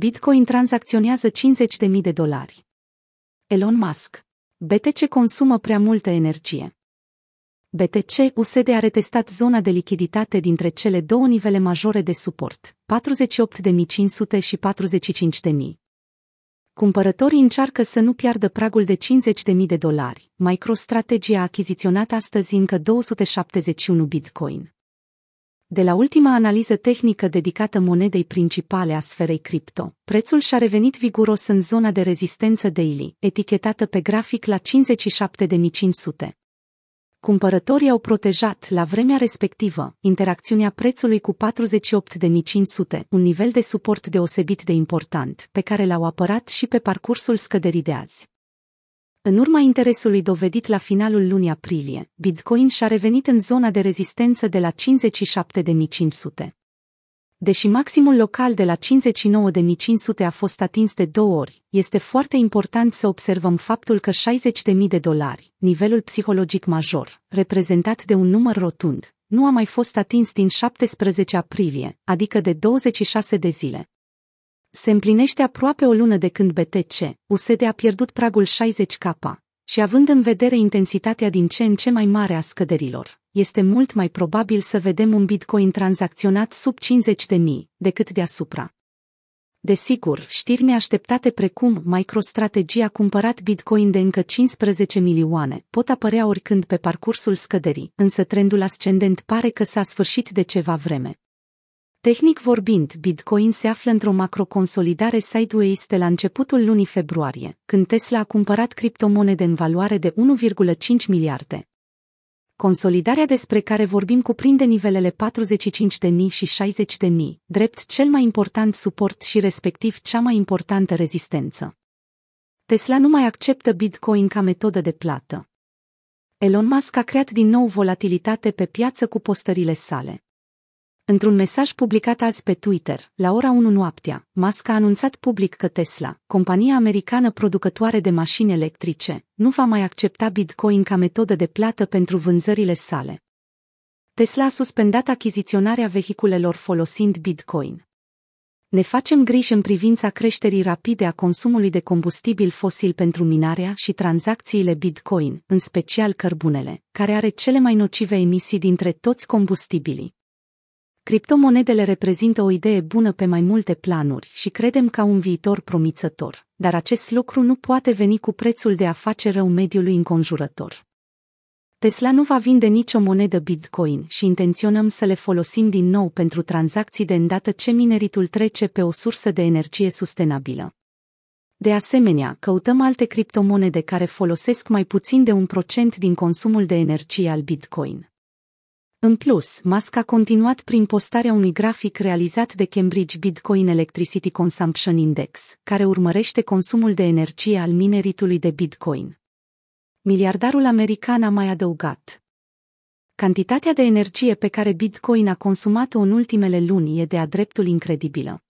Bitcoin tranzacționează 50.000 de dolari. Elon Musk. BTC consumă prea multă energie. BTC USD a retestat zona de lichiditate dintre cele două nivele majore de suport, 48.500 și 45.000. Cumpărătorii încearcă să nu piardă pragul de 50.000 de dolari. MicroStrategy a achiziționat astăzi încă 271 Bitcoin. De la ultima analiză tehnică dedicată monedei principale a sferei cripto, prețul și-a revenit viguros în zona de rezistență daily, etichetată pe grafic la 57.500. Cumpărătorii au protejat, la vremea respectivă, interacțiunea prețului cu 48.500, un nivel de suport deosebit de important, pe care l-au apărat și pe parcursul scăderii de azi. În urma interesului dovedit la finalul lunii aprilie, Bitcoin și-a revenit în zona de rezistență de la 57.500. Deși maximul local de la 59.500 a fost atins de două ori, este foarte important să observăm faptul că 60.000 de dolari, nivelul psihologic major, reprezentat de un număr rotund, nu a mai fost atins din 17 aprilie, adică de 26 de zile. Se împlinește aproape o lună de când BTC, USD a pierdut pragul 60K și având în vedere intensitatea din ce în ce mai mare a scăderilor, este mult mai probabil să vedem un Bitcoin tranzacționat sub 50.000 decât deasupra. Desigur, știri neașteptate precum MicroStrategy a cumpărat Bitcoin de încă 15 milioane pot apărea oricând pe parcursul scăderii, însă trendul ascendent pare că s-a sfârșit de ceva vreme. Tehnic vorbind, Bitcoin se află într-o macroconsolidare sideways de la începutul lunii februarie, când Tesla a cumpărat criptomonede în valoare de 1,5 miliarde. Consolidarea despre care vorbim cuprinde nivelele 45.000 și 60.000, drept cel mai important suport și respectiv cea mai importantă rezistență. Tesla nu mai acceptă Bitcoin ca metodă de plată. Elon Musk a creat din nou volatilitate pe piață cu postările sale. Într-un mesaj publicat azi pe Twitter, la ora 1 noaptea, Musk a anunțat public că Tesla, compania americană producătoare de mașini electrice, nu va mai accepta Bitcoin ca metodă de plată pentru vânzările sale. Tesla a suspendat achiziționarea vehiculelor folosind Bitcoin. Ne facem griji în privința creșterii rapide a consumului de combustibil fosil pentru minarea și tranzacțiile Bitcoin, în special cărbunele, care are cele mai nocive emisii dintre toți combustibilii. Criptomonedele reprezintă o idee bună pe mai multe planuri și credem ca un viitor promițător, dar acest lucru nu poate veni cu prețul de a face rău mediului înconjurător. Tesla nu va vinde nicio monedă Bitcoin și intenționăm să le folosim din nou pentru tranzacții de îndată ce mineritul trece pe o sursă de energie sustenabilă. De asemenea, căutăm alte criptomonede care folosesc mai puțin de un procent din consumul de energie al Bitcoin. În plus, Musk a continuat prin postarea unui grafic realizat de Cambridge Bitcoin Electricity Consumption Index, care urmărește consumul de energie al mineritului de Bitcoin. Miliardarul american a mai adăugat. Cantitatea de energie pe care Bitcoin a consumat-o în ultimele luni e de-a dreptul incredibilă.